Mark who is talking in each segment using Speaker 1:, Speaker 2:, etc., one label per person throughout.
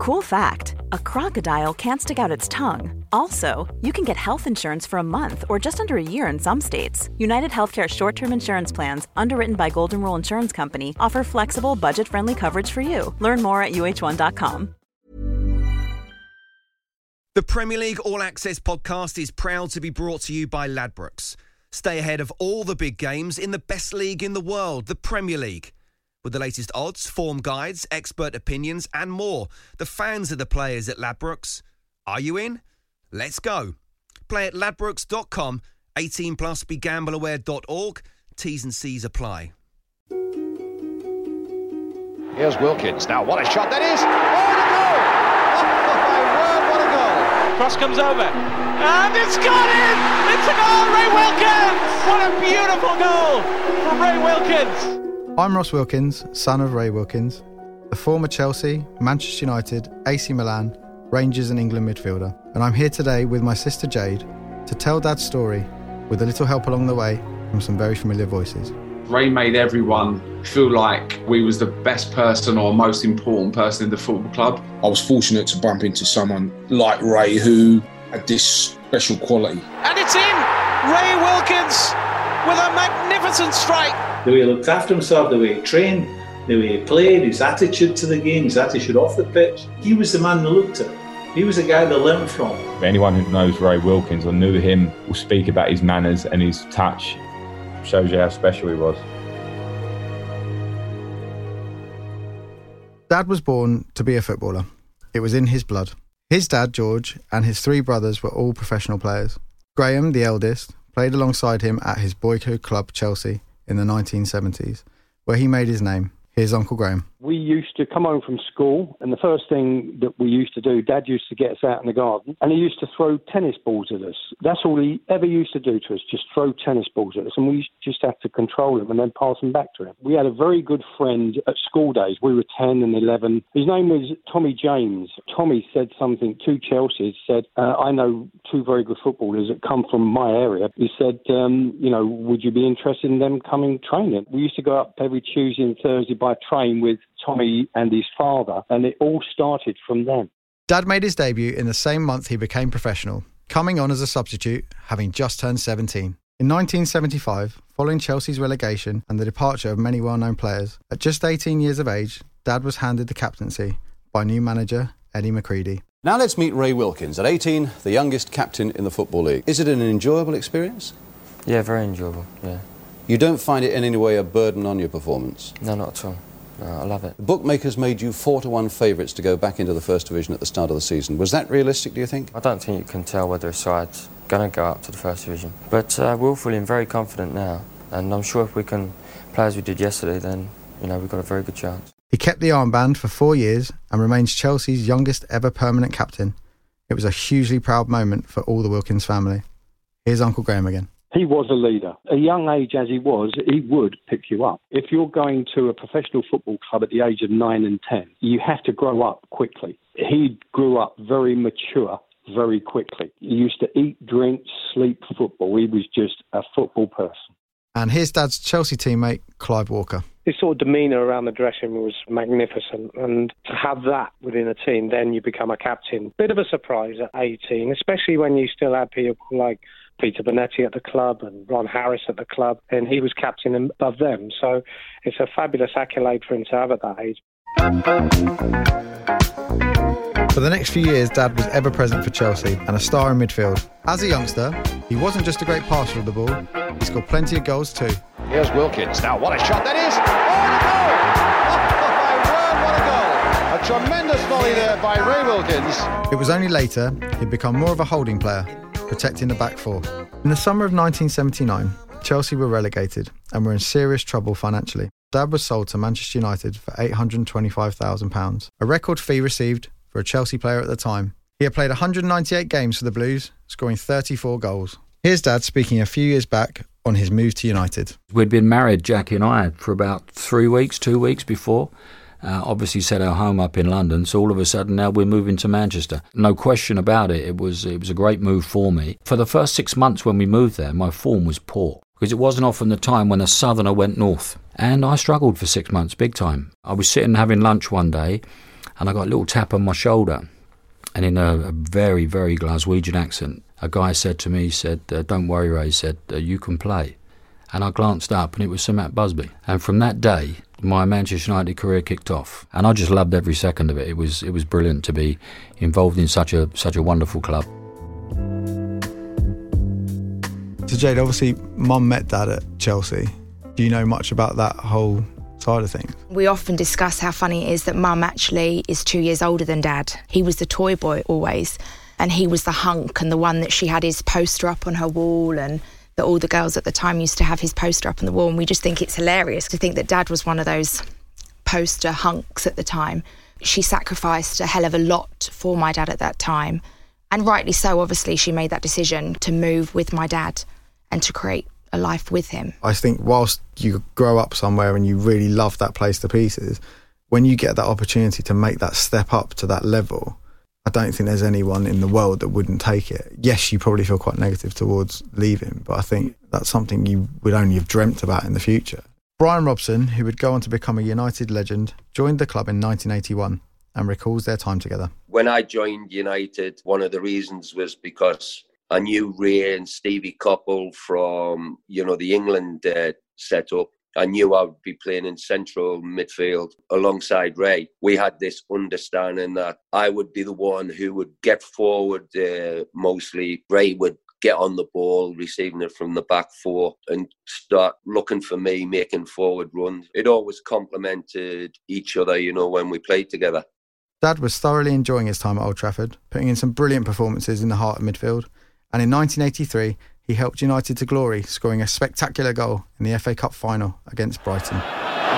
Speaker 1: Cool fact a crocodile can't stick out its tongue. Also, you can get health insurance for a month or just under a year in some states. United Healthcare short term insurance plans, underwritten by Golden Rule Insurance Company, offer flexible, budget friendly coverage for you. Learn more at uh1.com.
Speaker 2: The Premier League All Access podcast is proud to be brought to you by Ladbrokes. Stay ahead of all the big games in the best league in the world, the Premier League. With the latest odds, form guides, expert opinions, and more, the fans are the players at Ladbrokes. Are you in? Let's go. Play at ladbrokes.com, 18 plus begambleaware.org. T's and C's apply.
Speaker 3: Here's Wilkins. Now, what a shot that is! Oh, what a goal! Oh, my word, what a goal!
Speaker 4: Cross comes over. And it's got in! It's a goal, Ray Wilkins! What a beautiful goal from Ray Wilkins!
Speaker 5: I'm Ross Wilkins, son of Ray Wilkins, the former Chelsea, Manchester United, AC Milan, Rangers, and England midfielder. And I'm here today with my sister Jade to tell Dad's story with a little help along the way from some very familiar voices.
Speaker 6: Ray made everyone feel like we was the best person or most important person in the football club.
Speaker 7: I was fortunate to bump into someone like Ray who had this special quality.
Speaker 4: And it's in! Ray Wilkins with a magnificent strike
Speaker 8: the way he looked after himself, the way he trained, the way he played, his attitude to the game, his attitude off the pitch. He was the man they looked at. He was the guy they learned from.
Speaker 9: Anyone who knows Ray Wilkins or knew him will speak about his manners and his touch. Shows you how special he was.
Speaker 5: Dad was born to be a footballer. It was in his blood. His dad, George, and his three brothers were all professional players. Graham, the eldest, played alongside him at his boyhood club, Chelsea, in the 1970s, where he made his name. Here's Uncle Graham.
Speaker 10: We used to come home from school, and the first thing that we used to do, Dad used to get us out in the garden, and he used to throw tennis balls at us. That's all he ever used to do to us, just throw tennis balls at us, and we just had to control them and then pass them back to him. We had a very good friend at school days. We were 10 and 11. His name was Tommy James. Tommy said something to Chelsea. He said, uh, I know two very good footballers that come from my area. He said, um, you know, would you be interested in them coming training? We used to go up every Tuesday and Thursday by train with Tommy and his father, and it all started from then.
Speaker 5: Dad made his debut in the same month he became professional, coming on as a substitute, having just turned 17. In 1975, following Chelsea's relegation and the departure of many well known players, at just 18 years of age, Dad was handed the captaincy by new manager Eddie McCreadie.
Speaker 11: Now let's meet Ray Wilkins. At 18, the youngest captain in the Football League. Is it an enjoyable experience?
Speaker 12: Yeah, very enjoyable, yeah.
Speaker 11: You don't find it in any way a burden on your performance?
Speaker 12: No, not at all. No, I love it.
Speaker 11: The bookmakers made you four to one favourites to go back into the first division at the start of the season. Was that realistic, do you think?
Speaker 12: I don't think you can tell whether a side's going to go up to the first division. But uh, we're all feeling very confident now, and I'm sure if we can play as we did yesterday, then you know we've got a very good chance.
Speaker 5: He kept the armband for four years and remains Chelsea's youngest ever permanent captain. It was a hugely proud moment for all the Wilkins family. Here's Uncle Graham again.
Speaker 10: He was a leader. A young age as he was, he would pick you up. If you're going to a professional football club at the age of nine and ten, you have to grow up quickly. He grew up very mature very quickly. He used to eat, drink, sleep football. He was just a football person.
Speaker 5: And his dad's Chelsea teammate, Clive Walker.
Speaker 13: His sort of demeanour around the dressing room was magnificent. And to have that within a team, then you become a captain. Bit of a surprise at 18, especially when you still had people like Peter Bonetti at the club and Ron Harris at the club, and he was captain above them. So it's a fabulous accolade for him to have at that age.
Speaker 5: For the next few years, Dad was ever present for Chelsea and a star in midfield. As a youngster, he wasn't just a great passer of the ball, he scored plenty of goals too.
Speaker 3: Here's Wilkins. Now, what a shot that is! Oh, oh my word, what a goal! A tremendous volley there by Ray Wilkins.
Speaker 5: It was only later he'd become more of a holding player, protecting the back four. In the summer of 1979, Chelsea were relegated and were in serious trouble financially. Dad was sold to Manchester United for £825,000, a record fee received for a Chelsea player at the time. He had played 198 games for the Blues, scoring 34 goals. Here's Dad speaking a few years back on his move to United.
Speaker 14: We'd been married, Jackie and I, for about three weeks, two weeks before. Uh, obviously set our home up in London, so all of a sudden now we're moving to Manchester. No question about it. It was it was a great move for me. For the first six months when we moved there, my form was poor because it wasn't often the time when a southerner went north, and I struggled for six months, big time. I was sitting having lunch one day. and I got a little tap on my shoulder. And in a, a very, very Glaswegian accent, a guy said to me, he said, uh, Don't worry, Ray, he said, uh, You can play. And I glanced up, and it was Sir Matt Busby. And from that day, my Manchester United career kicked off, and I just loved every second of it. It was it was brilliant to be involved in such a such a wonderful club.
Speaker 5: So Jade, obviously, Mum met Dad at Chelsea. Do you know much about that whole side of things?
Speaker 15: We often discuss how funny it is that Mum actually is two years older than Dad. He was the toy boy always, and he was the hunk and the one that she had his poster up on her wall and that all the girls at the time used to have his poster up on the wall. And we just think it's hilarious to think that dad was one of those poster hunks at the time. She sacrificed a hell of a lot for my dad at that time. And rightly so, obviously, she made that decision to move with my dad and to create a life with him.
Speaker 5: I think whilst you grow up somewhere and you really love that place to pieces, when you get that opportunity to make that step up to that level, I don't think there's anyone in the world that wouldn't take it. Yes, you probably feel quite negative towards leaving, but I think that's something you would only have dreamt about in the future. Brian Robson, who would go on to become a United legend, joined the club in 1981 and recalls their time together.
Speaker 16: When I joined United, one of the reasons was because I knew Ray and Stevie Coppell from, you know, the England uh, setup I knew I would be playing in central midfield alongside Ray. We had this understanding that I would be the one who would get forward uh, mostly. Ray would get on the ball, receiving it from the back four, and start looking for me, making forward runs. It always complemented each other, you know, when we played together.
Speaker 5: Dad was thoroughly enjoying his time at Old Trafford, putting in some brilliant performances in the heart of midfield. And in 1983, he helped United to glory, scoring a spectacular goal in the FA Cup final against Brighton.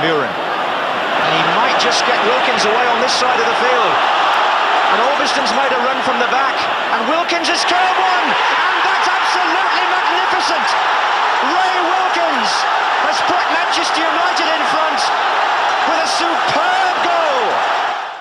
Speaker 17: Muhren. And he might just get Wilkins away on this side of the field. And Augustin's made a run from the back. And Wilkins has curled one. And that's absolutely magnificent. Ray Wilkins has put Manchester United in front with a superb goal.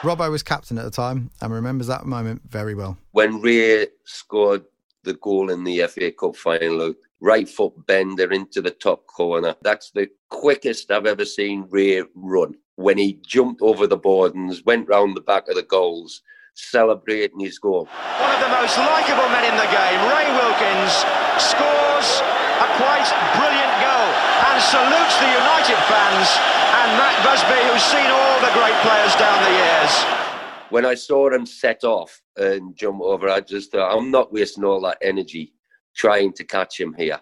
Speaker 5: Robbo was captain at the time and remembers that moment very well.
Speaker 16: When Ray scored the goal in the FA Cup final. Right foot bender into the top corner. That's the quickest I've ever seen Ray run. When he jumped over the boardings, went round the back of the goals, celebrating his goal.
Speaker 17: One of the most likeable men in the game, Ray Wilkins, scores a quite brilliant goal and salutes the United fans and Matt Busby, who's seen all the great players down the years
Speaker 16: when I saw him set off and jump over, I just thought, I'm not wasting all that energy trying to catch him here.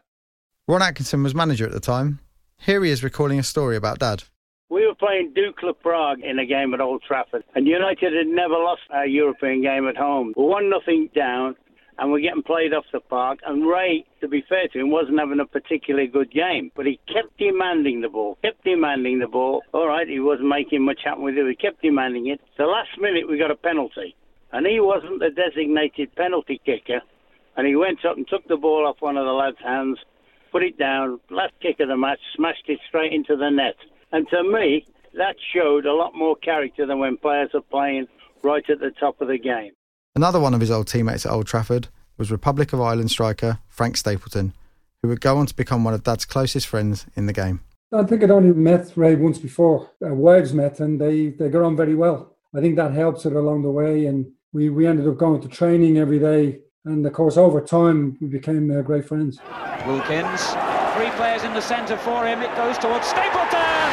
Speaker 5: Ron Atkinson was manager at the time. Here he is recalling a story about Dad.
Speaker 18: We were playing Dukla Prague in a game at Old Trafford, and United had never lost a European game at home. We're one nothing down, and we're getting played off the park. And Ray, to be fair to him, wasn't having a particularly good game, but he kept demanding the ball, kept demanding the ball. All right, he wasn't making much happen with it, he kept demanding it. The last minute, we got a penalty, and he wasn't the designated penalty kicker. And he went up and took the ball off one of the lads' hands, put it down, last kick of the match, smashed it straight into the net. And to me, that showed a lot more character than when players are playing right at the top of the game.
Speaker 5: Another one of his old teammates at Old Trafford was Republic of Ireland striker Frank Stapleton, who would go on to become one of Dad's closest friends in the game.
Speaker 19: I think I'd only met Ray once before. Uh, wives met and they, they got on very well. I think that helps it along the way. And we, we ended up going to training every day. And of course, over time, we became uh, great friends.
Speaker 4: Wilkins, three players in the centre for him. It goes towards Stapleton.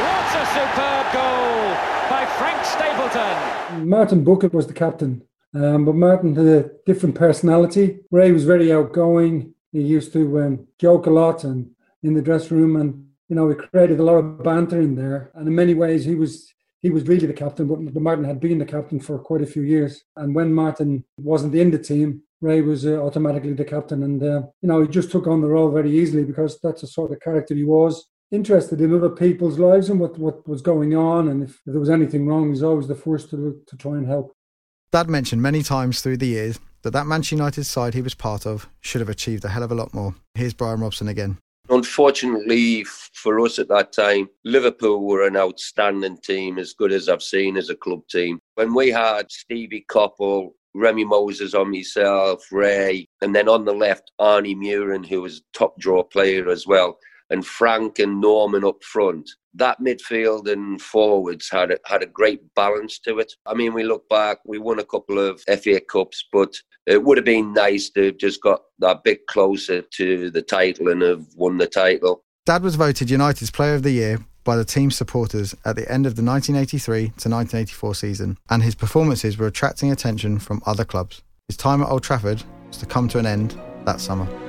Speaker 4: What a superb goal by Frank Stapleton.
Speaker 19: Martin Buchan was the captain um, but Martin had a different personality. Ray was very outgoing. He used to um, joke a lot and in the dressing room, and you know, he created a lot of banter in there. And in many ways, he was he was really the captain, but, but Martin had been the captain for quite a few years. And when Martin wasn't in the team, Ray was uh, automatically the captain, and uh, you know, he just took on the role very easily because that's the sort of character he was. Interested in other people's lives and what, what was going on, and if, if there was anything wrong, he's always the first to to try and help.
Speaker 5: Dad mentioned many times through the years that that Manchester United side he was part of should have achieved a hell of a lot more. Here's Brian Robson again.
Speaker 16: Unfortunately for us at that time, Liverpool were an outstanding team, as good as I've seen as a club team. When we had Stevie Coppell, Remi Moses on myself, Ray, and then on the left, Arnie Muhren, who was a top draw player as well. And Frank and Norman up front. That midfield and forwards had a, had a great balance to it. I mean, we look back, we won a couple of FA Cups, but it would have been nice to have just got that bit closer to the title and have won the title.
Speaker 5: Dad was voted United's Player of the Year by the team's supporters at the end of the 1983 to 1984 season, and his performances were attracting attention from other clubs. His time at Old Trafford was to come to an end that summer.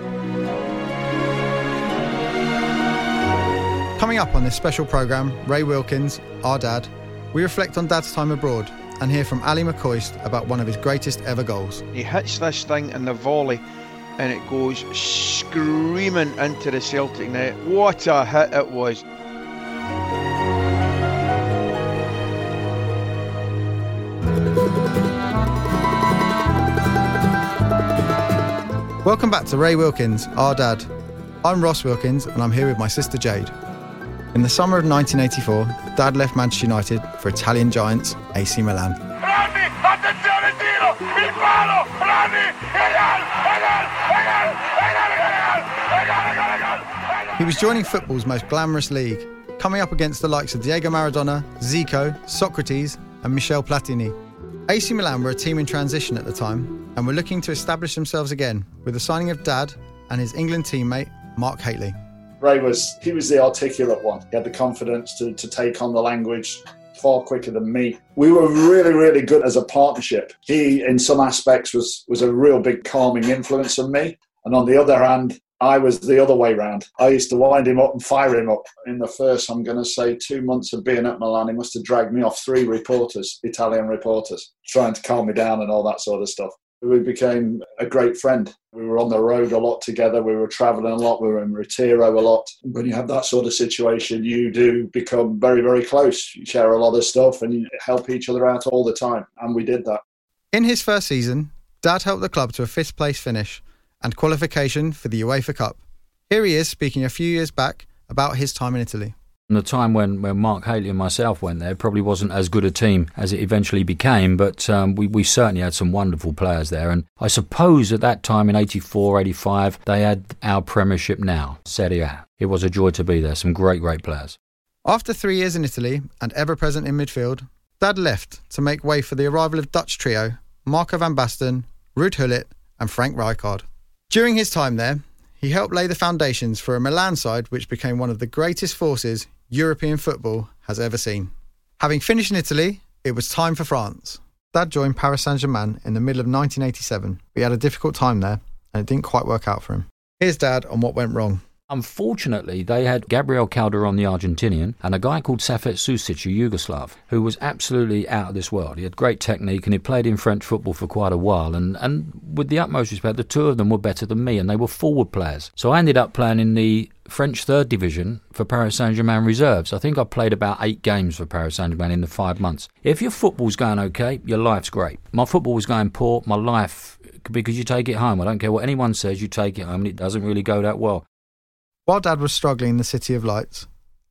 Speaker 5: Coming up on this special programme, Ray Wilkins, our dad, we reflect on Dad's time abroad and hear from Ally McCoist about one of his greatest ever goals.
Speaker 20: He hits this thing in the volley and it goes screaming into the Celtic net. What a hit it was!
Speaker 5: Welcome back to Ray Wilkins, our dad. I'm Ross Wilkins and I'm here with my sister Jade. In the summer of 1984, Dad left Manchester United for Italian giants AC Milan. He was joining football's most glamorous league, coming up against the likes of Diego Maradona, Zico, Socrates, and Michel Platini. AC Milan were a team in transition at the time and were looking to establish themselves again with the signing of Dad and his England teammate Mark Hateley.
Speaker 21: Ray was he was the articulate one. He had the confidence to, to take on the language far quicker than me. We were really, really good as a partnership. He, in some aspects, was was a real big calming influence on me, and on the other hand, I was the other way round. I used to wind him up and fire him up. In the first, I'm going to say, two months of being at Milan, he must have dragged me off three reporters, Italian reporters, trying to calm me down and all that sort of stuff. We became a great friend. We were on the road a lot together. We were traveling a lot. We were in ritiro a lot. When you have that sort of situation, you do become very, very close. You share a lot of stuff and you help each other out all the time. And we did that.
Speaker 5: In his first season, Dad helped the club to a fifth place finish and qualification for the UEFA Cup. Here he is speaking a few years back about his time in Italy.
Speaker 14: And the time when, when Mark Hateley and myself went there probably wasn't as good a team as it eventually became, but um, we, we certainly had some wonderful players there. And I suppose at that time in 84, 85, they had our Premiership now, Serie A. It was a joy to be there. Some great, great players.
Speaker 5: After three years in Italy and ever present in midfield, Dad left to make way for the arrival of Dutch trio Marco van Basten, Ruud Gullit, and Frank Rijkaard. During his time there, he helped lay the foundations for a Milan side which became one of the greatest forces European football has ever seen. Having finished in Italy, it was time for France. Dad joined Paris Saint Germain in the middle of 1987, but he had a difficult time there and it didn't quite work out for him. Here's Dad on what went wrong.
Speaker 14: Unfortunately, they had Gabriel Calderon, the Argentinian, and a guy called Safet Susic, a Yugoslav, who was absolutely out of this world. He had great technique and he played in French football for quite a while. And, and with the utmost respect, the two of them were better than me and they were forward players. So I ended up playing in the French third division for Paris Saint Germain reserves. I think I played about eight games for Paris Saint Germain in the five months. If your football's going okay, your life's great. My football was going poor, my life, because you take it home. I don't care what anyone says, you take it home, and it doesn't really go that well.
Speaker 5: While Dad was struggling in the City of Lights,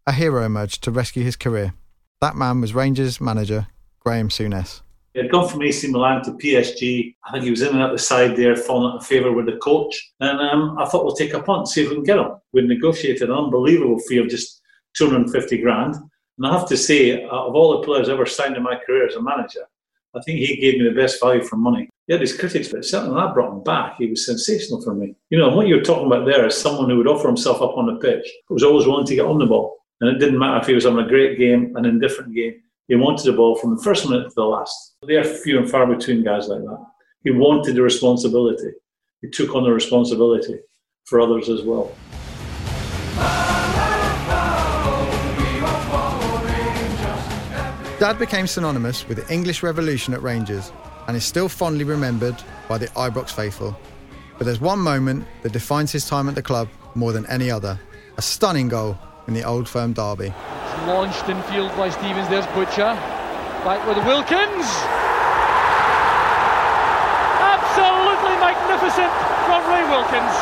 Speaker 5: a hero emerged to rescue his career. That man was Rangers manager Graham Souness.
Speaker 8: He had gone from AC Milan to PSG. I think he was in and out the side there, falling out of favour with the coach. And um, I thought we'll take a punt, see if we can get him. We negotiated an unbelievable fee of just 250 grand. And I have to say, of all the players I ever signed in my career as a manager, I think he gave me the best value for money. He had his critics, but certainly when I brought him back, he was sensational for me. You know, and what you're talking about there is someone who would offer himself up on the pitch, but was always willing to get on the ball. And it didn't matter if he was having a great game, an indifferent game. He wanted the ball from the first minute to the last. They are few and far between guys like that. He wanted the responsibility. He took on the responsibility for others as well.
Speaker 5: Dad became synonymous with the English Revolution at Rangers and is still fondly remembered by the Ibrox faithful. But there's one moment that defines his time at the club more than any other a stunning goal in the Old Firm derby.
Speaker 22: It's launched in field by Stevens, there's Butcher. Back with Wilkins. Absolutely magnificent from Ray Wilkins.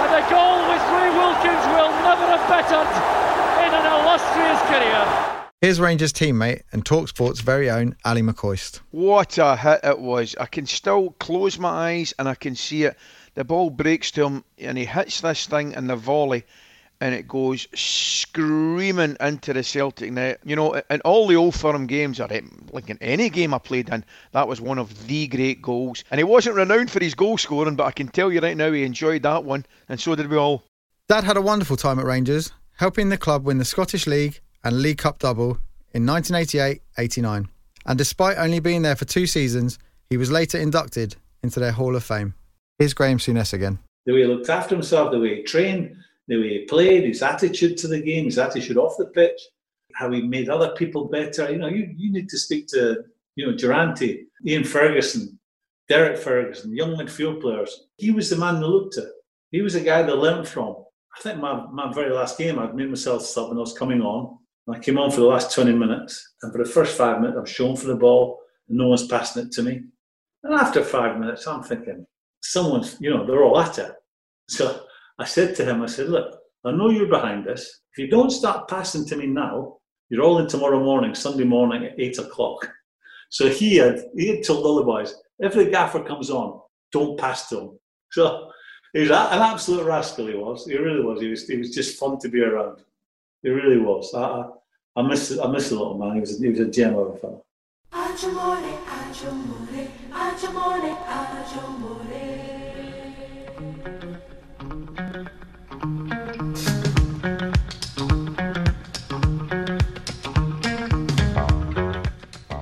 Speaker 22: And a goal which Ray Wilkins will never have bettered in an illustrious career.
Speaker 5: Here's Rangers teammate and Talksport's very own Ally McCoist.
Speaker 20: What a hit it was. I can still close my eyes and I can see it. The ball breaks to him and he hits this thing in the volley and it goes screaming into the Celtic net. You know, in all the old firm games, or like in any game I played in, that was one of the great goals. And he wasn't renowned for his goal scoring, but I can tell you right now he enjoyed that one, and so did we all.
Speaker 5: Dad had a wonderful time at Rangers, helping the club win the Scottish League and League Cup double in 1988 89. And despite only being there for two seasons, he was later inducted into their Hall of Fame. Here's Graham Souness again.
Speaker 8: The way he looked after himself, the way he trained, the way he played, his attitude to the game, his attitude off the pitch, how he made other people better. You know, you, you need to speak to, you know, Durrant, Ian Ferguson, Derek Ferguson, young midfield players. He was the man they looked at. He was the guy they learned from. I think my, my very last game, I'd made myself sub and I was coming on. I came on for the last 20 minutes. And for the first five minutes, I'm shown for the ball and no one's passing it to me. And after five minutes, I'm thinking, someone's, you know, they're all at it. So I said to him, I said, look, I know you're behind this. If you don't start passing to me now, you're all in tomorrow morning, Sunday morning at eight o'clock. So he had he had told all the boys, if the gaffer comes on, don't pass to him. So he was an absolute rascal. He was. He really was. He was. He was just fun to be around. He really was. I, I, I miss I miss the little man. He was. He was a gem of a fellow.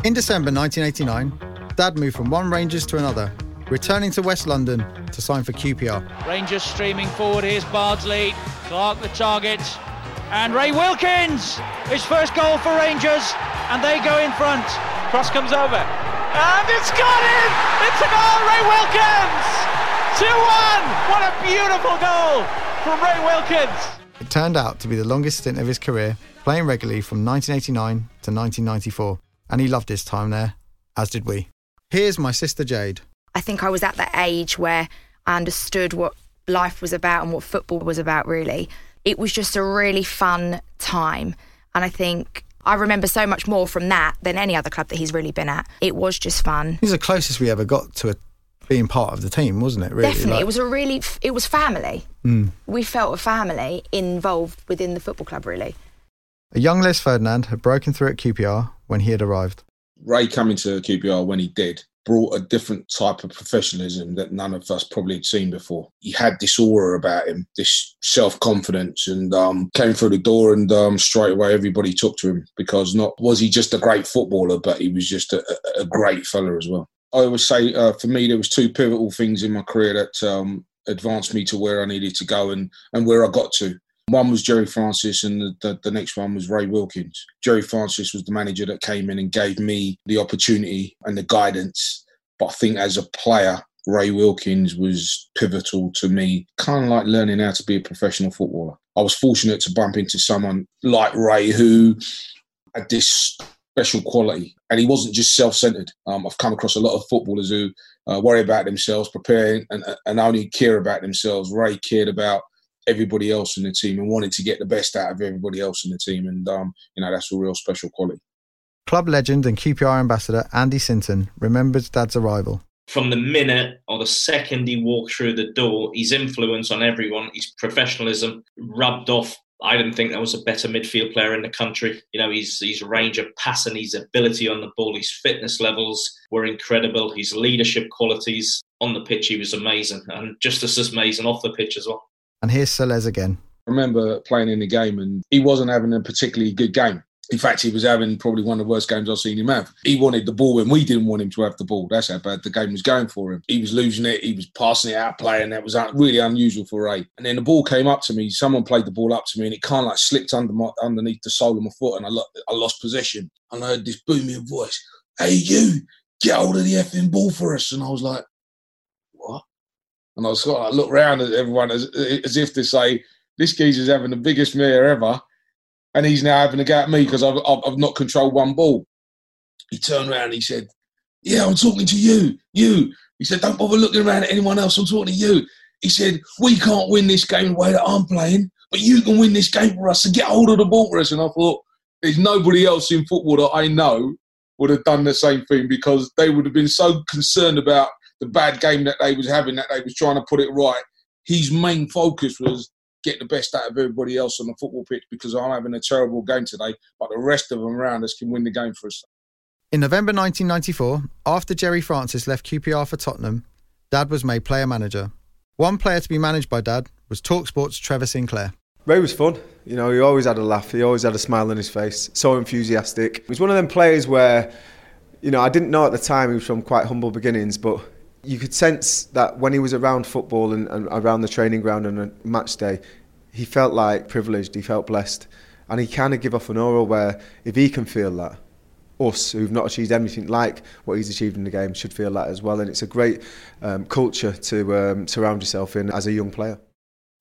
Speaker 5: In December 1989, Dad moved from one Rangers to another, returning to West London to sign for QPR.
Speaker 4: Rangers streaming forward. Here's Bardsley. Clark the target. And Ray Wilkins! His first goal for Rangers. And they go in front. Cross comes over. And it's got in! It's a goal, Ray Wilkins! 2 1! What a beautiful goal from Ray Wilkins!
Speaker 5: It turned out to be the longest stint of his career, playing regularly from 1989 to 1994. And he loved his time there, as did we. Here's my sister Jade.
Speaker 15: I think I was at that age where I understood what life was about and what football was about, really. It was just a really fun time. And I think I remember so much more from that than any other club that he's really been at. It was just fun.
Speaker 5: He's the closest we ever got to a, being part of the team, wasn't it? Really,
Speaker 15: Definitely,
Speaker 5: Like-
Speaker 15: it was a really, it was family.
Speaker 5: Mm.
Speaker 15: We felt a family involved within the football club, really.
Speaker 5: A young Les Ferdinand had broken through at QPR when he had arrived.
Speaker 7: Ray coming to QPR when he did brought a different type of professionalism that none of us probably had seen before. He had this aura about him, this self confidence, and um, came through the door, and um, straight away everybody took to him because not was he just a great footballer, but he was just a, a great fella as well. I would say uh, for me there was two pivotal things in my career that um, advanced me to where I needed to go and and where I got to. One was Gerry Francis, and the, the, the next one was Ray Wilkins. Gerry Francis was the manager that came in and gave me the opportunity and the guidance. But I think as a player, Ray Wilkins was pivotal to me, kind of like learning how to be a professional footballer. I was fortunate to bump into someone like Ray who had this special quality, and he wasn't just self-centered. Um, I've come across a lot of footballers who uh, worry about themselves, preparing, and, and only care about themselves. Ray cared about everybody else in the team and wanted to get the best out of everybody else in the team, and um, you know that's a real special quality.
Speaker 5: Club legend and QPR ambassador Andy Sinton remembers Dad's arrival.
Speaker 23: from the minute or the second he walked through the door, his influence on everyone, his professionalism rubbed off. I didn't think there was a better midfield player in the country. You know, his his range of passing, his ability on the ball, his fitness levels were incredible. His leadership qualities on the pitch, he was amazing, and just as amazing off the pitch as well.
Speaker 5: And here's Sir Les again.
Speaker 7: I remember playing in the game and he wasn't having a particularly good game. In fact, he was having probably one of the worst games I've seen him have. He wanted the ball when we didn't want him to have the ball. That's how bad the game was going for him. He was losing it. He was passing it out, playing. That was really unusual for Ray. And then the ball came up to me. Someone played the ball up to me, and it kind of like slipped under my underneath the sole of my foot, and I, lo- I lost possession. And I heard this booming voice, "Hey, you, get hold of the effing ball for us!" And I was like? And I sort of around at everyone as, as if to say, "This geezer's having the biggest mare ever." and he's now having a go at me because I've, I've, not controlled one ball. He turned around and he said, Yeah, I'm talking to you. You. He said, Don't bother looking around at anyone else. I'm talking to you. He said, We can't win this game the way that I'm playing, but you can win this game for us. So get hold of the ball for us. And I thought, There's nobody else in football that I know would have done the same thing because they would have been so concerned about the bad game that they was having that they was trying to put it right. His main focus was get the best out of everybody else on the football pitch because I'm having a terrible game today, but the rest of them around us can win the game for us.
Speaker 5: In November 1994, after Gerry Francis left QPR for Tottenham, Dad was made player manager. One player to be managed by Dad was Talksport's Trevor Sinclair.
Speaker 24: Ray was fun. You know, he always had a laugh. He always had a smile on his face. So enthusiastic. He was one of them players where, you know, I didn't know at the time he was from quite humble beginnings, but you could sense that when he was around football and, and around the training ground on a match day, he felt like privileged. He felt blessed, and he kind of give off an aura where if he can feel that, us who've not achieved anything like what he's achieved in the game should feel that as well. And it's a great um, culture to um, surround yourself in as a young player.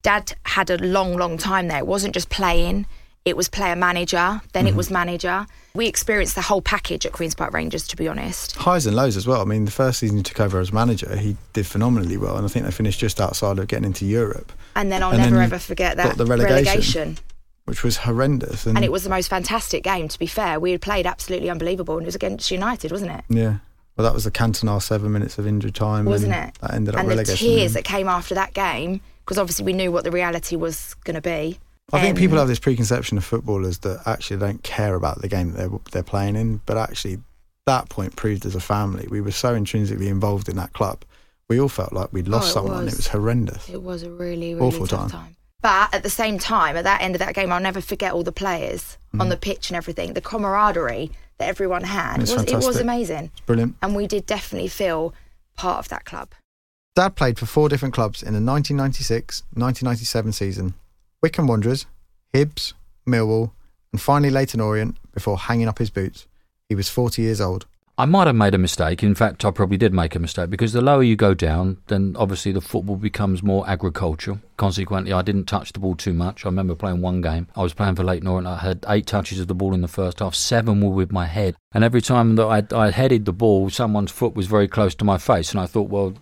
Speaker 15: Dad had a long, long time there. It wasn't just playing, it was player manager, then
Speaker 5: Mm-hmm.
Speaker 15: it was manager. We experienced the whole package at Queen's Park Rangers, to be honest.
Speaker 5: Highs and lows as well. I mean, the first season he took over as manager, he did phenomenally well, and I think they finished just outside of getting into Europe,
Speaker 15: And then I'll
Speaker 5: And
Speaker 15: never
Speaker 5: you
Speaker 15: ever forget that
Speaker 5: the relegation.
Speaker 15: relegation.
Speaker 5: which was horrendous. And,
Speaker 15: And it was the most fantastic game, to be fair. We had played absolutely unbelievable, and it was against United, wasn't it?
Speaker 5: yeah. Well, that was the Cantona seven minutes of injury time,
Speaker 15: Wasn't
Speaker 5: and
Speaker 15: it?
Speaker 5: That ended up relegation.
Speaker 15: and the tears that came after that game, because obviously we knew what the reality was going to be.
Speaker 5: I think people have this preconception of footballers that actually don't care about the game that they're, they're playing in, but actually, that point proved as a family, we were so intrinsically involved in that club. We all felt like we'd lost
Speaker 15: Oh, it
Speaker 5: someone.
Speaker 15: was.
Speaker 5: It was horrendous.
Speaker 15: It was a really, really
Speaker 5: Awful time.
Speaker 15: time. But at the same time, at that end of that game, I'll never forget all the players on mm. the pitch and everything. The camaraderie that everyone had
Speaker 5: It's
Speaker 15: was it was amazing.
Speaker 5: It's brilliant.
Speaker 15: And we did definitely feel part of that club.
Speaker 5: Dad played for four different clubs in the 1996 1997 season Wycombe Wanderers, Hibs, Millwall, and finally Leyton Orient before hanging up his boots. He was 40 years old.
Speaker 14: I might have made a mistake. In fact, I probably did make a mistake because the lower you go down, then obviously the football becomes more agricultural. Consequently, I didn't touch the ball too much. I remember playing one game. I was playing for Leyton Orient. I had eight touches of the ball in the first half. Seven were with my head. And every time that I, I headed the ball, someone's foot was very close to my face. And I thought, well,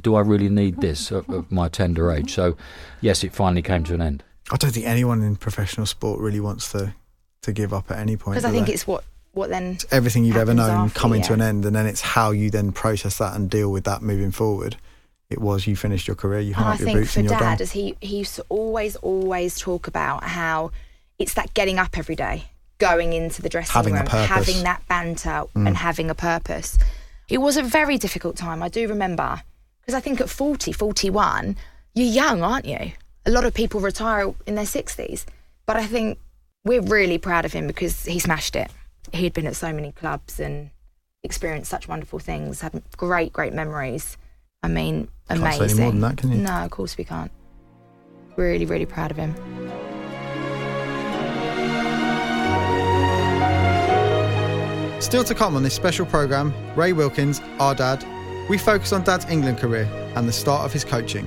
Speaker 14: do I really need this at, at my tender age? So, yes, it finally came to an end.
Speaker 5: I don't think anyone in professional sport really wants to, to give up at any point.
Speaker 15: Because I think
Speaker 5: they?
Speaker 15: it's what, what then.
Speaker 5: everything you've ever known
Speaker 15: after,
Speaker 5: coming to an end, and then it's how you then process that and deal with that moving forward. It was you finished your career, you hung up your
Speaker 15: think
Speaker 5: boots,
Speaker 15: for
Speaker 5: and you're
Speaker 15: dad,
Speaker 5: done.
Speaker 15: as he, he used to always, always talk about how it's that getting up every day, going into the dressing
Speaker 5: Having
Speaker 15: room, having that banter
Speaker 5: Mm.
Speaker 15: and having a purpose. It was a very difficult time, I do remember. Because I think at 40, 41, you're young, aren't you? A lot of people retire in their 60s. But I think we're really proud of him because he smashed it. He'd been at so many clubs and experienced such wonderful things, had great, great memories. I mean,
Speaker 5: Can't say any
Speaker 15: amazing.
Speaker 5: more than that, can you?
Speaker 15: No, of course we can't. Really, really proud of him.
Speaker 5: Still to come on this special programme, Ray Wilkins, our dad, we focus on Dad's England career and the start of his coaching.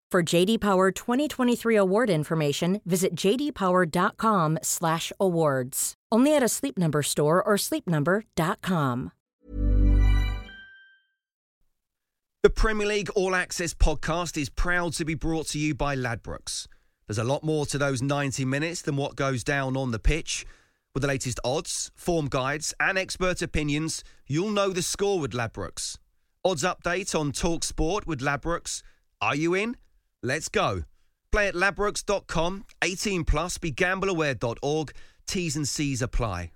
Speaker 25: For JD Power 2023 award information, visit jdpower.com/awards. Only at a Sleep Number store or sleepnumber.com.
Speaker 26: The Premier League All Access podcast is proud to be brought to you by Ladbrokes. There's a lot more to those 90 minutes than what goes down on the pitch. With the latest odds, form guides, and expert opinions, you'll know the score with Ladbrokes. Odds update on Talk Sport with Ladbrokes. Are you in? Let's go. Play at ladbrokes.com, 18 plus, begambleaware.org. T's and C's apply.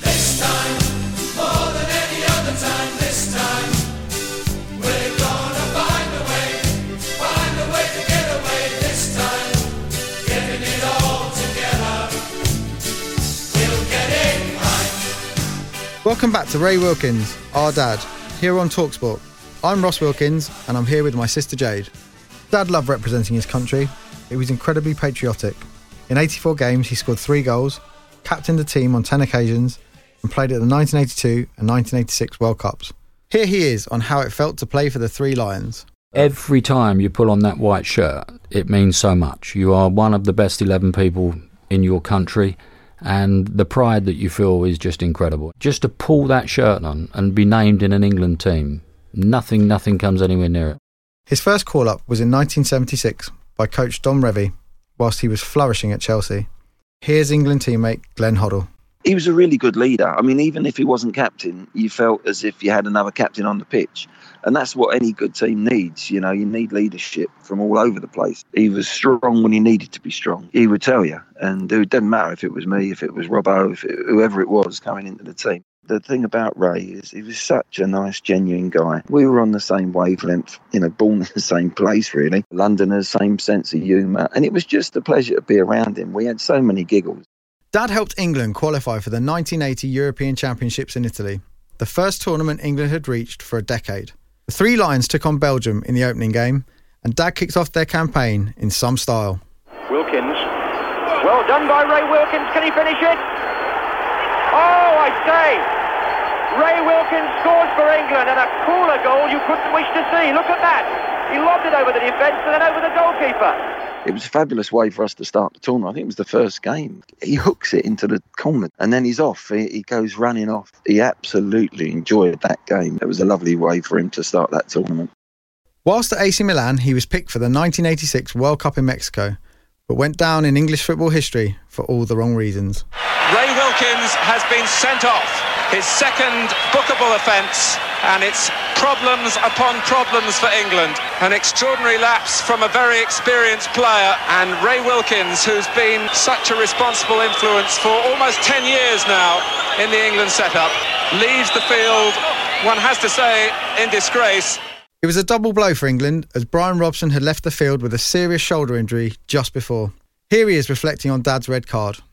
Speaker 27: This time, more than any other time, this time, we're gonna find a way, find a way to get away this time, getting it all together. We'll get it right.
Speaker 5: Welcome back to Ray Wilkins, our dad, here on Talksport. I'm Ross Wilkins, and I'm here with my sister Jade. Dad loved representing his country. He was incredibly patriotic. In 84 games, he scored three goals, captained the team on 10 occasions, and played at the 1982 and 1986 World Cups. Here he is on how it felt to play for the Three Lions.
Speaker 14: Every time you pull on that white shirt, it means so much. You are one of the best 11 people in your country, and the pride that you feel is just incredible. Just to pull that shirt on and be named in an England team, nothing, nothing comes anywhere near it.
Speaker 5: His first call up was in 1976 by coach Don Revie whilst he was flourishing at Chelsea. Here's England teammate Glenn Hoddle.
Speaker 28: he was a really good leader. I mean, even if he wasn't captain, you felt as if you had another captain on the pitch. And that's what any good team needs. You know, you need leadership from all over the place. He was strong when he needed to be strong. He would tell you. And it didn't matter if it was me, if it was Robbo, if it, whoever it was coming into the team. The thing about Ray is he was such a nice, genuine guy. We were on the same wavelength, you know, born in the same place, really. Londoners, same sense of humour. And it was just a pleasure to be around him. We had so many giggles.
Speaker 5: Dad helped England qualify for the 1980 European Championships in Italy, the first tournament England had reached for a decade. The Three Lions took on Belgium in the opening game, and Dad kicked off their campaign in some style.
Speaker 17: Wilkins. Well done by Ray Wilkins. Can he finish it? Oh, I say. Ray Wilkins scores for England and a cooler goal you couldn't wish to see. Look at that. He lobbed it over the defence and then over the goalkeeper.
Speaker 28: It was a fabulous way for us to start the tournament. I think it was the first game. He hooks it into the corner and then he's off. He, he goes running off. He absolutely enjoyed that game. It was a lovely way for him to start that tournament.
Speaker 5: Whilst at AC Milan, he was picked for the 1986 World Cup in Mexico, but went down in English football history for all the wrong reasons.
Speaker 29: Ray Wilkins has been sent off. His second bookable offence, and it's problems upon problems for England. An extraordinary lapse from a very experienced player, and Ray Wilkins, who's been such a responsible influence for almost 10 years now in the England setup, leaves the field, one has to say, in disgrace.
Speaker 5: It was a double blow for England as Brian Robson had left the field with a serious shoulder injury just before. Here he is reflecting on Dad's red card.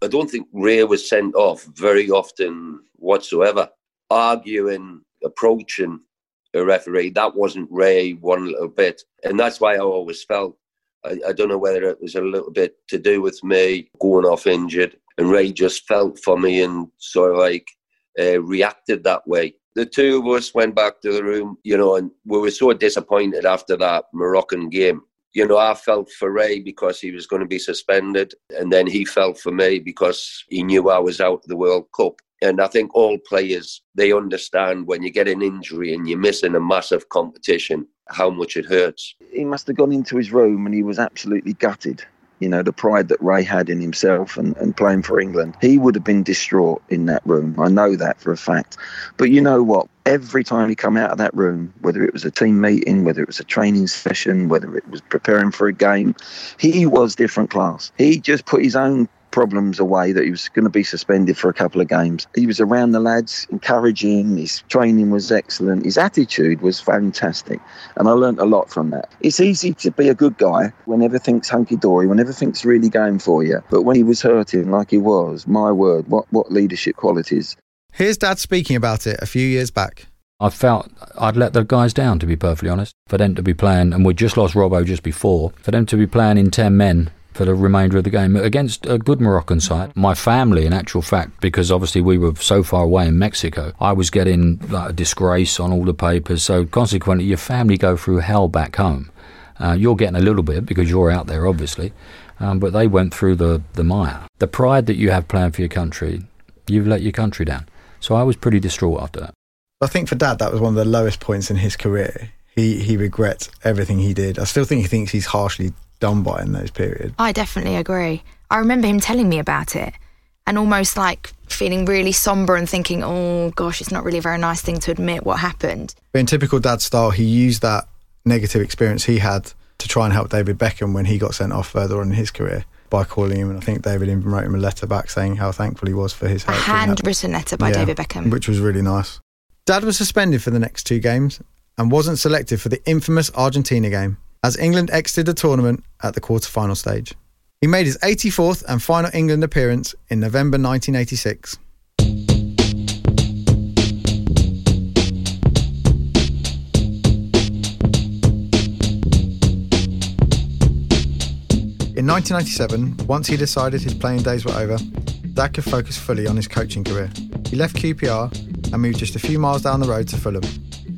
Speaker 16: I don't think Ray was sent off very often whatsoever. Arguing, approaching a referee, that wasn't Ray one little bit. And that's why I always felt, I, I don't know whether it was a little bit to do with me going off injured. And Ray just felt for me and sort of like uh, reacted that way. The two of us went back to the room, you know, and we were so disappointed after that Moroccan game you know, I felt for Ray because he was going to be suspended, and then he felt for me because he knew I was out of the World Cup. And I think all players they understand when you get an injury and you're missing a massive competition, how much it hurts.
Speaker 28: He must have gone into his room and he was absolutely gutted. You know, the pride that Ray had in himself and, and playing for England. He would have been distraught in that room. I know that for a fact. But you know what? Every time he come out of that room, whether it was a team meeting, whether it was a training session, whether it was preparing for a game, he was different class. He just put his own problems away that he was going to be suspended for a couple of games. He was around the lads, encouraging, his training was excellent, his attitude was fantastic, and I learnt a lot from that. It's easy to be a good guy when everything's hunky dory, when everything's really going for you, but when he was hurting like he was, my word, what, what leadership qualities.
Speaker 5: Here's Dad speaking about it a few years back.
Speaker 14: I felt I'd let the guys down, to be perfectly honest. For them to be playing, and we'd just lost Robbo just before, for them to be playing in 10 men for the remainder of the game against a good Moroccan side. My family, in actual fact, because obviously we were so far away in Mexico, I was getting like, a disgrace on all the papers. So consequently, your family go through hell back home. Uh, you're getting a little bit because you're out there, obviously, um, but they went through the, the mire. The pride that you have playing for your country, you've let your country down. So I was pretty distraught after that.
Speaker 5: I think for Dad, that was one of the lowest points in his career. He he regrets everything he did. I still think he thinks he's harshly done by in those periods.
Speaker 15: I definitely agree. I remember him telling me about it and almost like feeling really somber and thinking, oh gosh, it's not really a very nice thing to admit what happened.
Speaker 5: But in typical dad style, he used that negative experience he had to try and help David Beckham when he got sent off further on in his career by calling him. And I think David even wrote him a letter back saying how thankful he was for his
Speaker 15: A
Speaker 5: help. that-
Speaker 15: handwritten letter by
Speaker 5: Yeah,
Speaker 15: David Beckham.
Speaker 5: Which was really nice. Dad was suspended for the next two games and wasn't selected for the infamous Argentina game as England exited the tournament at the quarter-final stage. He made his 84th and final England appearance in November 1986. In 1997, once he decided his playing days were over, Dad could focus fully on his coaching career. He left QPR and moved just a few miles down the road to Fulham.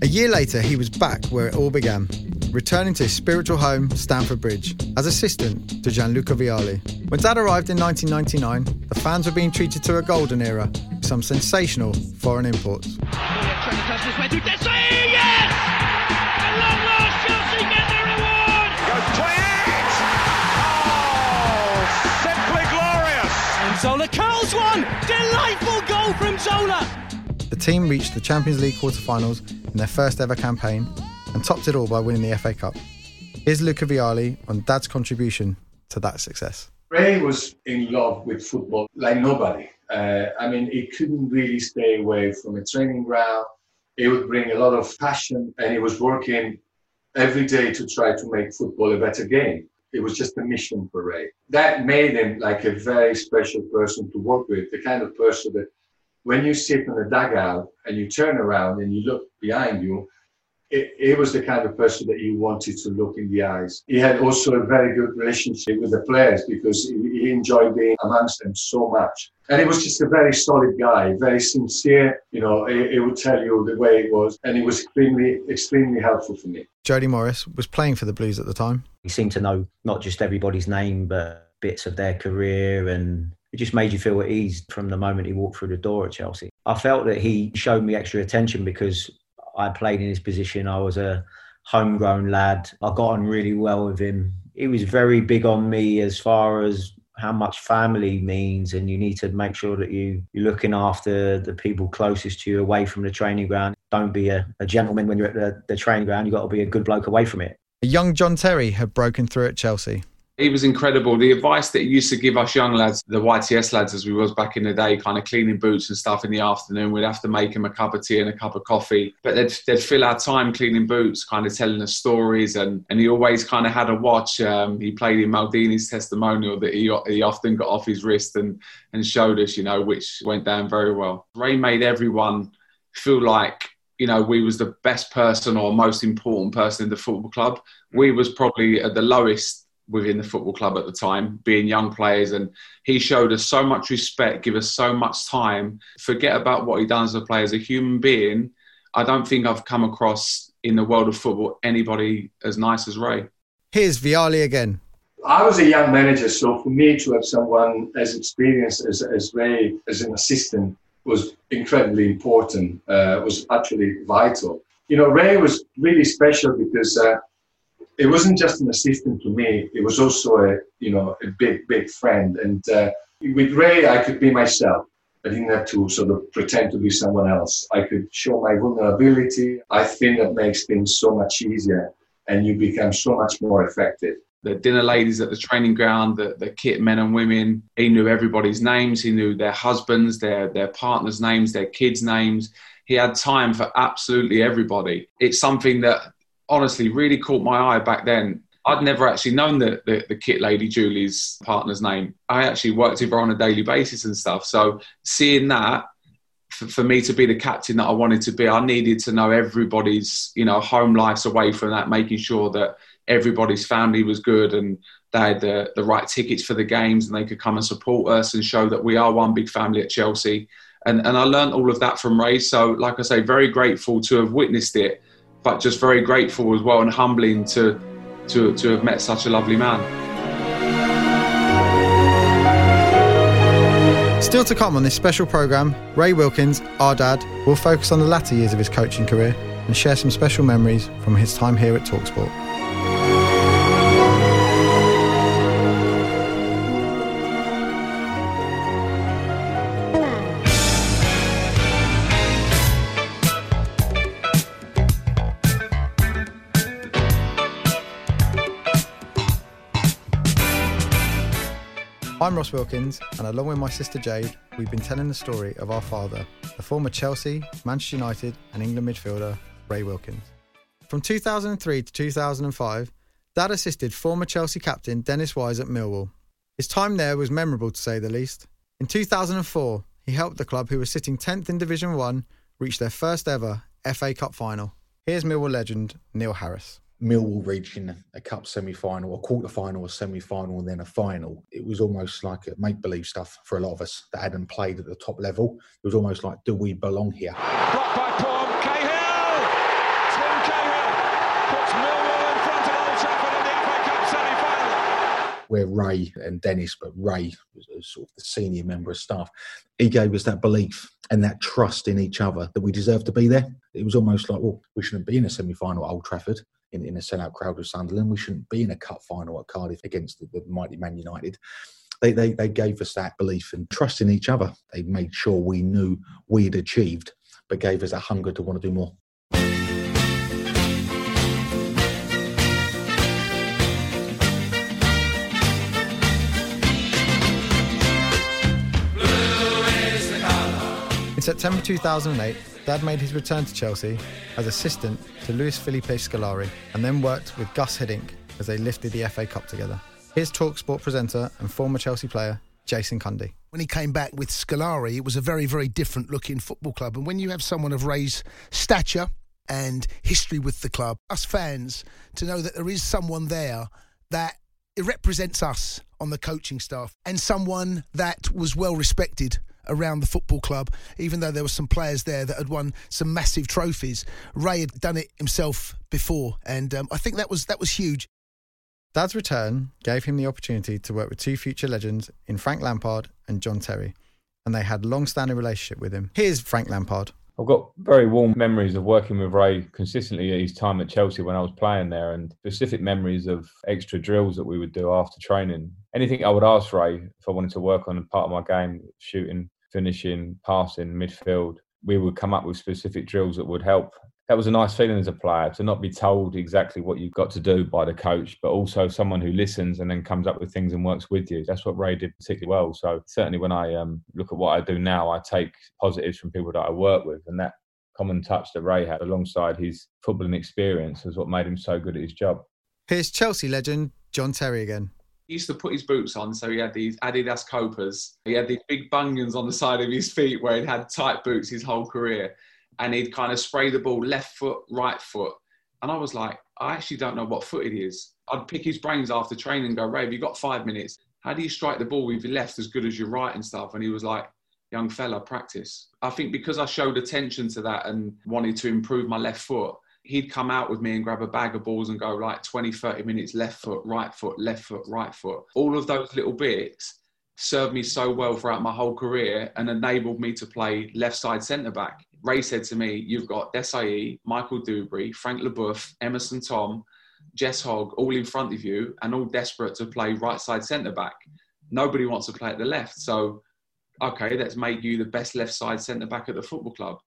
Speaker 5: A year later, he was back where it all began, returning to his spiritual home, Stamford Bridge, as assistant to Gianluca Vialli. When Dad arrived in 1999, the fans were being treated to a golden era with some sensational foreign imports.
Speaker 27: Zola curls one! Delightful goal from Zola!
Speaker 5: The team reached the Champions League quarter-finals in their first ever campaign and topped it all by winning the FA Cup. Here's Luca Vialli on Dad's contribution to that success.
Speaker 30: Ray was in love with football like nobody. Uh, I mean, he couldn't really stay away from a training ground. He would bring a lot of passion, and he was working every day to try to make football a better game. It was just a mission for Ray. That made him like a very special person to work with, the kind of person that when you sit in a dugout and you turn around and you look behind you, it, it was the kind of person that you wanted to look in the eyes. He had also a very good relationship with the players because he, he enjoyed being amongst them so much. And he was just a very solid guy, very sincere. You know, he, he would tell you the way it was, and he was extremely, extremely helpful for me.
Speaker 5: Jody Morris was playing for the Blues at the time.
Speaker 31: He seemed to know not just everybody's name, but bits of their career. And it just made you feel at ease from the moment he walked through the door at Chelsea. I felt that he showed me extra attention because I played in his position. I was a homegrown lad. I got on really well with him. He was very big on me as far as how much family means and you need to make sure that you, you're looking after the people closest to you away from the training ground. Don't be a, a gentleman when you're at the, the training ground. You've got to be a good bloke away from it.
Speaker 5: Young John Terry had broken through at Chelsea.
Speaker 32: He was incredible. The advice that he used to give us young lads, the YTS lads as we was back in the day, kind of cleaning boots and stuff in the afternoon, we'd have to make him a cup of tea and a cup of coffee. But they'd, they'd fill our time cleaning boots, kind of telling us stories. And, and he always kind of had a watch. Um, he played in Maldini's testimonial that he, he often got off his wrist and, and showed us, you know, which went down very well. Ray made everyone feel like you know we was the best person or most important person in the football club we was probably at the lowest within the football club at the time being young players and he showed us so much respect give us so much time forget about what he done as a player as a human being i don't think i've come across in the world of football anybody as nice as ray
Speaker 5: Here's Vialli again.
Speaker 30: I was a young manager, so for me to have someone as experienced as, as Ray as an assistant was incredibly important, uh, was actually vital. You know, Ray was really special because uh, it wasn't just an assistant to me, it was also a, you know, a big, big friend. And uh, with Ray, I could be myself. I didn't have to sort of pretend to be someone else. I could show my vulnerability. I think that makes things so much easier and you become so much more effective
Speaker 32: the dinner ladies at the training ground, the, the kit men and women. He knew everybody's names. He knew their husbands, their their partners' names, their kids' names. He had time for absolutely everybody. It's something that honestly really caught my eye back then. I'd never actually known the, the, the kit lady Julie's partner's name. I actually worked with her on a daily basis and stuff. So seeing that for, for me to be the captain that I wanted to be, I needed to know everybody's, you know, home lives away from that, making sure that everybody's family was good and they had the, the right tickets for the games and they could come and support us and show that we are one big family at Chelsea. And, and I learned all of that from Ray. So, like I say, very grateful to have witnessed it, but just very grateful as well and humbling to, to, to have met such a lovely man.
Speaker 5: Still to come on this special programme, Ray Wilkins, our dad, will focus on the latter years of his coaching career and share some special memories from his time here at Talksport. Ross Wilkins, and along with my sister Jade, we've been telling the story of our father, the former Chelsea, Manchester United, and England midfielder, Ray Wilkins. From 2003 to 2005, Dad assisted former Chelsea captain Dennis Wise at Millwall. His time there was memorable to say the least. In 2004, he helped the club, who was sitting 10th in Division 1, reach their first ever FA Cup final. Here's Millwall legend Neil Harris.
Speaker 33: Millwall reaching a cup semi final, a quarter final, a semi final, and then a final. It was almost like a make believe stuff for a lot of us that hadn't played at the top level. It was almost like, do we belong here?
Speaker 29: Blocked by Paul Cahill. Tim Cahill puts Millwall in front of Old Trafford in the FA Cup semi-final.
Speaker 33: Where Ray and Dennis, but Ray was was sort of the senior member of staff, he gave us that belief and that trust in each other that we deserved to be there. It was almost like, well, we shouldn't be in a semi final at Old Trafford. In, in a sellout crowd with Sunderland, we shouldn't be in a cup final at Cardiff against the, the mighty Man United. They, they, they gave us that belief and trust in each other. They made sure we knew we had achieved, but gave us a hunger to want to do more.
Speaker 5: In September 2008, Dad made his return to Chelsea as assistant to Luis Felipe Scolari and then worked with Gus Hiddink as they lifted the FA Cup together. Here's Talksport presenter and former Chelsea player Jason Cundy.
Speaker 34: when he came back with Scolari, it was a very, very different looking football club. And when you have someone of Ray's stature and history with the club, us fans, to know that there is someone there that represents us on the coaching staff and someone that was well respected around the football club, even though there were some players there that had won some massive trophies. Ray had done it himself before, and um, I think that was that was huge.
Speaker 5: Dad's return gave him the opportunity to work with two future legends in Frank Lampard and John Terry, and they had long-standing relationship with him. Here's Frank Lampard.
Speaker 35: I've got very warm memories of working with Ray consistently at his time at Chelsea when I was playing there, and specific memories of extra drills that we would do after training. Anything I would ask Ray if I wanted to work on a part of my game, shooting, finishing, passing, midfield, we would come up with specific drills that would help. That was a nice feeling as a player to not be told exactly what you've got to do by the coach, but also someone who listens and then comes up with things and works with you. That's what Ray did particularly well. So certainly when I um, look at what I do now, I take positives from people that I work with, and that common touch that Ray had alongside his footballing experience is what made him so good at his job.
Speaker 5: Here's Chelsea legend John Terry again.
Speaker 32: Used to put his boots on, so he had these Adidas Copas. He had these big bunions on the side of his feet where he'd had tight boots his whole career. And he'd kind of spray the ball left foot, right foot. And I was like, I actually don't know what foot it is. I'd pick his brains after training and go, Ray, have you got five minutes? How do you strike the ball with your left as good as your right and stuff? And he was like, young fella, practice. I think because I showed attention to that and wanted to improve my left foot, he'd come out with me and grab a bag of balls and go like 20, 30 minutes, left foot, right foot, left foot, right foot. All of those little bits served me so well throughout my whole career and enabled me to play left side centre back. Ray said to me, You've got Desailly, Michael Duberry, Frank LeBoeuf, Emerson Thome, Jes Høgh, all in front of you and all desperate to play right side centre back. Nobody wants to play at the left. So, okay, let's make you the best left side centre back at the football club.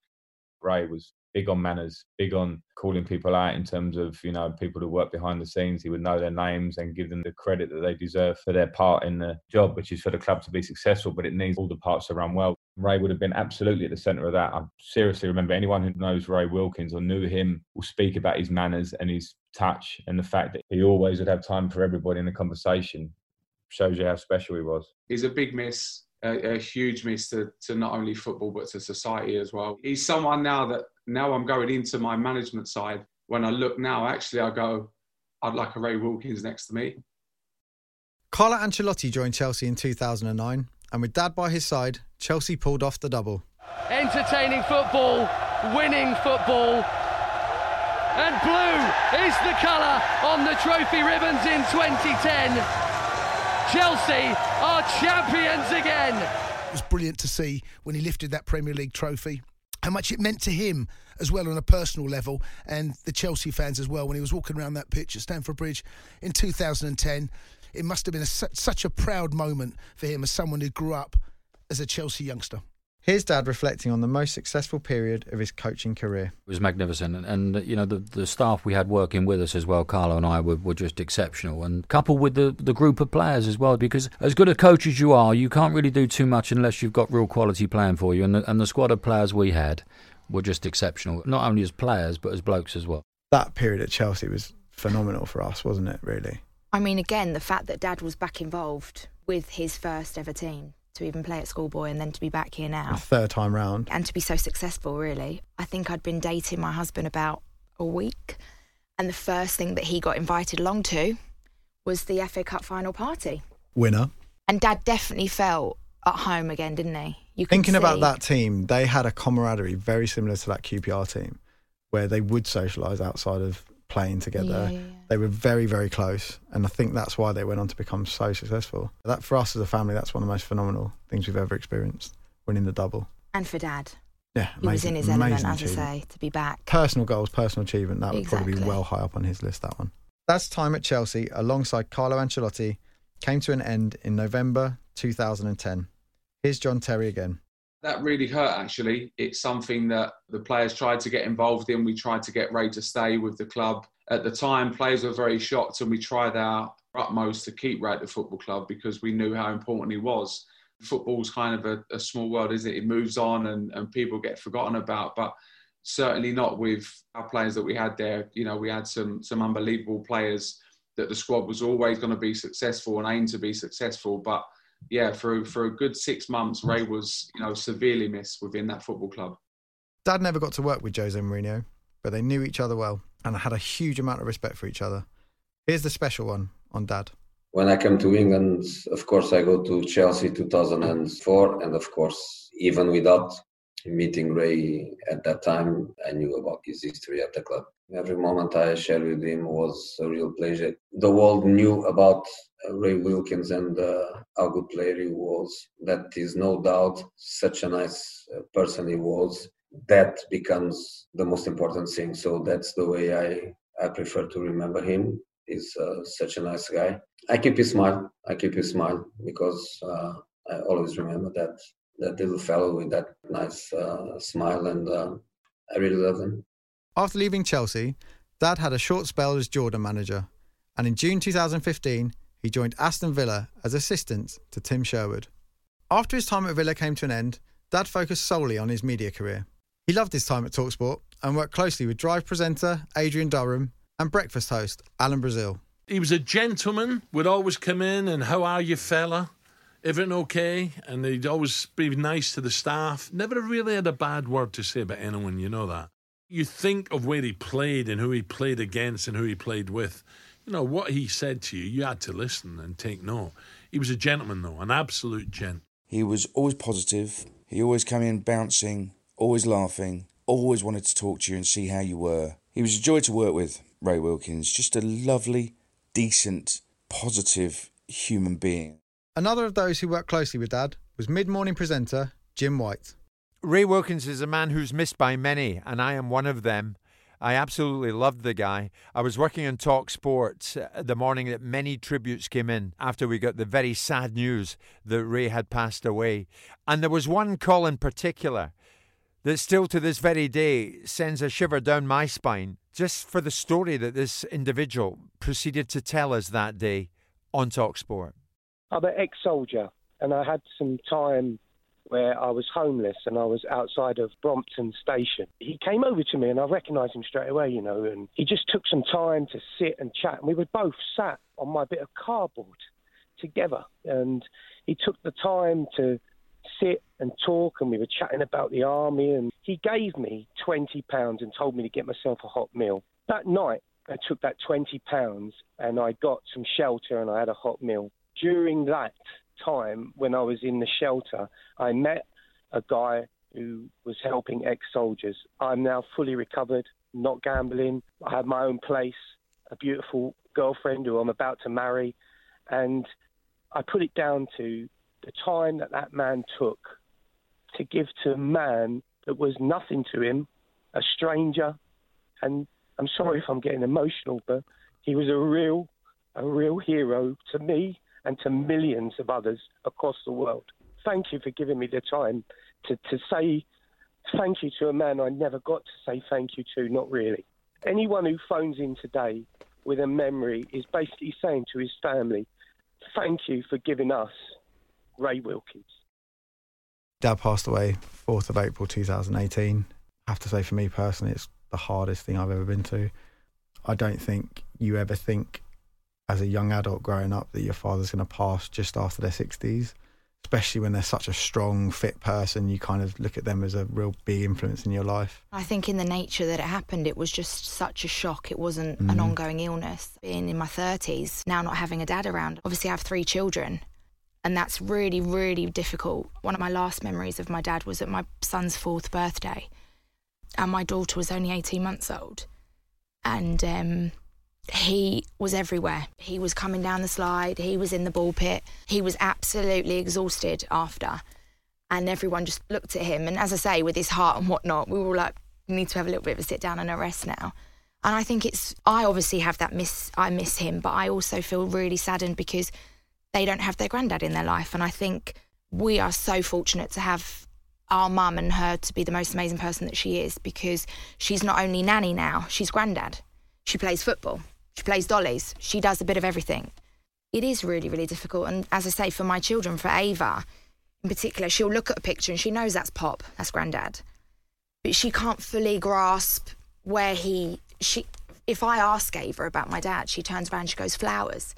Speaker 35: Ray was big on manners, big on calling people out in terms of, you know, people who work behind the scenes. He would know their names and give them the credit that they deserve for their part in the job, which is for the club to be successful, but it needs all the parts to run well. Ray would have been absolutely at the centre of that. I seriously remember anyone who knows Ray Wilkins or knew him will speak about his manners and his touch and the fact that he always would have time for everybody in the conversation. Shows you how special he was.
Speaker 32: He's a big miss, a, a huge miss to, to not only football but to society as well. He's someone now that now I'm going into my management side. When I look now, actually, I go, I'd like a Ray Wilkins next to me.
Speaker 5: Carlo Ancelotti joined Chelsea in 2009, and with Dad by his side, Chelsea pulled off the double.
Speaker 36: Entertaining football, winning football. And blue is the colour on the trophy ribbons in 2010. Chelsea are champions again.
Speaker 34: It was brilliant to see when he lifted that Premier League trophy. How much it meant to him as well on a personal level, and the Chelsea fans as well when he was walking around that pitch at Stamford Bridge in 2010. It must have been a, such a proud moment for him as someone who grew up as a Chelsea youngster.
Speaker 5: Here's Dad reflecting on the most successful period of his coaching career.
Speaker 14: It was magnificent, and, and you know the the staff we had working with us as well. Carlo and I were, were just exceptional, and coupled with the the group of players as well. Because as good a coach as you are, you can't really do too much unless you've got real quality playing for you. And the, and the squad of players we had were just exceptional, not only as players but as blokes as well.
Speaker 5: That period at Chelsea was phenomenal for us, wasn't it? Really.
Speaker 15: I mean, again, the fact that Dad was back involved with his first ever team to even play at schoolboy and then to be back here now
Speaker 5: third time round.
Speaker 15: and to be so successful, really. I think I'd been dating my husband about a week, and the first thing that he got invited along to was the FA Cup final party.
Speaker 5: Winner.
Speaker 15: And Dad definitely felt at home again, didn't he? You
Speaker 5: Thinking about that team, they had a camaraderie very similar to that QPR team, where they would socialise outside of playing together.
Speaker 15: Yeah, yeah,
Speaker 5: They were very, very close, and I think that's why they went on to become so successful. That for us as a family, that's one of the most phenomenal things we've ever experienced, winning the double.
Speaker 15: And for Dad.
Speaker 5: Yeah,
Speaker 15: He was in his element, as I say, to be back.
Speaker 5: Personal goals, personal achievement, that would probably be well high up on his list. That one. That's time at Chelsea alongside Carlo Ancelotti came to an end in November 2010. Here's John Terry again.
Speaker 32: That really hurt actually. It's something that the players tried to get involved in. We tried to get ray to stay with the club. At the time players were very shocked and we tried our utmost to keep ray at the football club because we knew how important he was. Football's kind of a, a small world is it? It moves on and, and people get forgotten about but certainly not with our players that we had there. You know we had some some unbelievable players that the squad was always going to be successful and aim to be successful but yeah, for for a good six months, Ray was you know severely missed within that football club.
Speaker 5: Dad never got to work with Jose Mourinho, but they knew each other well and had a huge amount of respect for each other. Here's the special one on Dad.
Speaker 37: When I came to England, of course, I go to Chelsea 2004, and of course, even without meeting Ray at that time, I knew about his history at the club. Every moment I shared with him was a real pleasure. The world knew about uh, Ray Wilkins and uh, how good player he was. That is no doubt such a nice uh, person he was. That becomes the most important thing. So that's the way I I prefer to remember him. He's uh, such a nice guy. I keep his smile. I keep his smile because uh, I always remember that that little fellow with that nice uh, smile, and uh, I really love him.
Speaker 5: After leaving Chelsea, Dad had a short spell as Jordan manager, and in June 2015, he joined Aston Villa as assistant to Tim Sherwood. After his time at Villa came to an end, Dad focused solely on his media career. He loved his time at Talksport and worked closely with Drive presenter Adrian Durham and breakfast host Alan Brazil.
Speaker 38: He was a gentleman, would always come in and, how are you, fella? Everything okay? And he'd always be nice to the staff. Never really had a bad word to say about anyone, you know that. You think of where he played and who he played against and who he played with. You know, what he said to you, you had to listen and take note. He was a gentleman, though, an absolute gent.
Speaker 39: He was always positive. He always came in bouncing, always laughing, always wanted to talk to you and see how you were. He was a joy to work with, Ray Wilkins. Just a lovely, decent, positive human being.
Speaker 5: Another of those who worked closely with Dad was mid morning presenter Jim White.
Speaker 40: Ray Wilkins is a man who's missed by many, and I am one of them. I absolutely loved the guy. I was working on Talk Sports uh, the morning that many tributes came in after we got the very sad news that Ray had passed away. And there was one call in particular that still to this very day sends a shiver down my spine just for the story that this individual proceeded to tell us that day on Talk Sport.
Speaker 41: I'm an ex-soldier, and I had some time where I was homeless and I was outside of Brompton Station. He came over to me, and I recognised him straight away, you know, and he just took some time to sit and chat. And we were both sat on my bit of cardboard together, and he took the time to sit and talk, and we were chatting about the army. And he gave me twenty pounds and told me to get myself a hot meal. That night, I took that twenty pounds and I got some shelter and I had a hot meal. During that time, when I was in the shelter, I met a guy who was helping ex-soldiers. I'm now fully recovered, not gambling. I have my own place, a beautiful girlfriend who I'm about to marry, and I put it down to the time that that man took to give to a man that was nothing to him, a stranger. And I'm sorry if I'm getting emotional, but he was a real, a real hero to me and to millions of others across the world. Thank you for giving me the time to, to say thank you to a man I never got to say thank you to, not really. Anyone who phones in today with a memory is basically saying to his family, thank you for giving us Ray Wilkins.
Speaker 5: Dad passed away 4th of April 2018. I have to say, for me personally, it's the hardest thing I've ever been to. I don't think you ever think as a young adult growing up that your father's going to pass just after their 60s, especially when they're such a strong, fit person. You kind of look at them as a real big influence in your life.
Speaker 15: I think in the nature that it happened, it was just such a shock. It wasn't an
Speaker 5: Mm.
Speaker 15: ongoing illness. Being in my 30s, now not having a dad around, obviously I have three children. And that's really, really difficult. One of my last memories of my dad was at my son's fourth birthday. And my daughter was only 18 months old. And um, he was everywhere. He was coming down the slide, he was in the ball pit. He was absolutely exhausted after. And everyone just looked at him. And as I say, with his heart and whatnot, we were all like, we need to have a little bit of a sit down and a rest now. And I think it's, I obviously have that miss, I miss him, but I also feel really saddened because they don't have their granddad in their life. And I think we are so fortunate to have our mum and her to be the most amazing person that she is because she's not only nanny now, she's granddad. She plays football, she plays dollies, she does a bit of everything. It is really, really difficult. And as I say, for my children, for Ava in particular, she'll look at a picture and she knows that's Pop, that's granddad. But she can't fully grasp where he, she, if I ask Ava about my dad, she turns around and she goes, flowers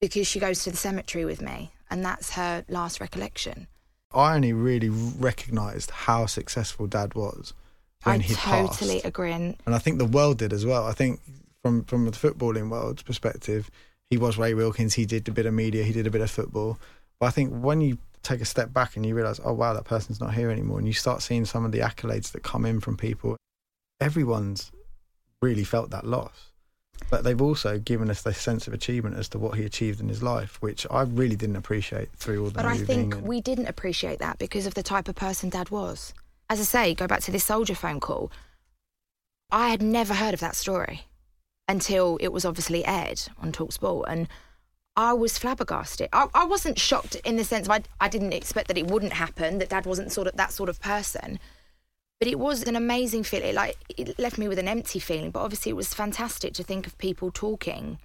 Speaker 15: because she goes to the cemetery with me, and that's her last recollection.
Speaker 5: I only really recognised how successful Dad was when
Speaker 15: I
Speaker 5: he
Speaker 15: totally
Speaker 5: passed.
Speaker 15: agree. And
Speaker 5: I think the world did as well. I think from from the footballing world's perspective, he was Ray Wilkins. He did a bit of media. He did a bit of football. But I think when you take a step back and you realise, oh wow, that person's not here anymore, and you start seeing some of the accolades that come in from people, everyone's really felt that loss. But they've also given us this sense of achievement as to what he achieved in his life, which I really didn't appreciate through all the
Speaker 15: but I think
Speaker 5: and-
Speaker 15: we didn't appreciate that because of the type of person Dad was. As I say, go back to this soldier phone call. I had never heard of that story until it was obviously aired on Talksport, and I was flabbergasted. I, I wasn't shocked in the sense I, I didn't expect that it wouldn't happen, that Dad wasn't sort of that sort of person. But it was an amazing feeling. Like it left me with an empty feeling. But obviously, it was fantastic to think of people talking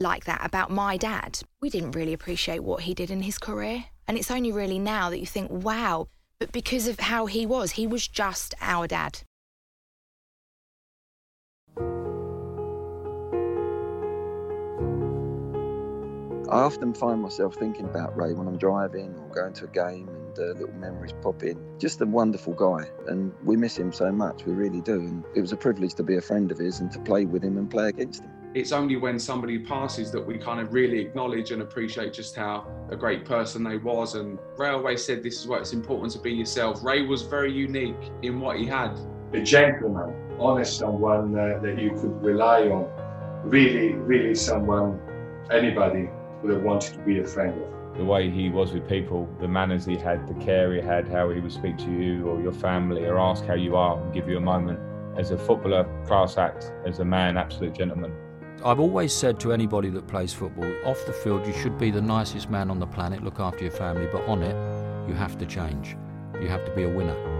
Speaker 15: like that about my dad. We didn't really appreciate what he did in his career, and it's only really now that you think, wow. But because of how he was, he was just our dad.
Speaker 28: I often find myself thinking about Ray when I'm driving or going to a game and uh, little memories pop in. Just a wonderful guy, and we miss him so much, we really do. And it was a privilege to be a friend of his and to play with him and play against him.
Speaker 32: It's only when somebody passes that we kind of really acknowledge and appreciate just how a great person they was. And Ray always said this is why it's important to be yourself. Ray was very unique in what he had.
Speaker 30: A gentleman, honest someone uh, that you could rely on. Really, really someone anybody would have wanted to be a friend of.
Speaker 35: The way he was with people, the manners he had, the care he had, how he would speak to you or your family or ask how you are and give you a moment. As a footballer, class act. As a man, absolute gentleman.
Speaker 14: I've always said to anybody that plays football, off the field, you should be the nicest man on the planet, look after your family, but on it, you have to change. You have to be a winner.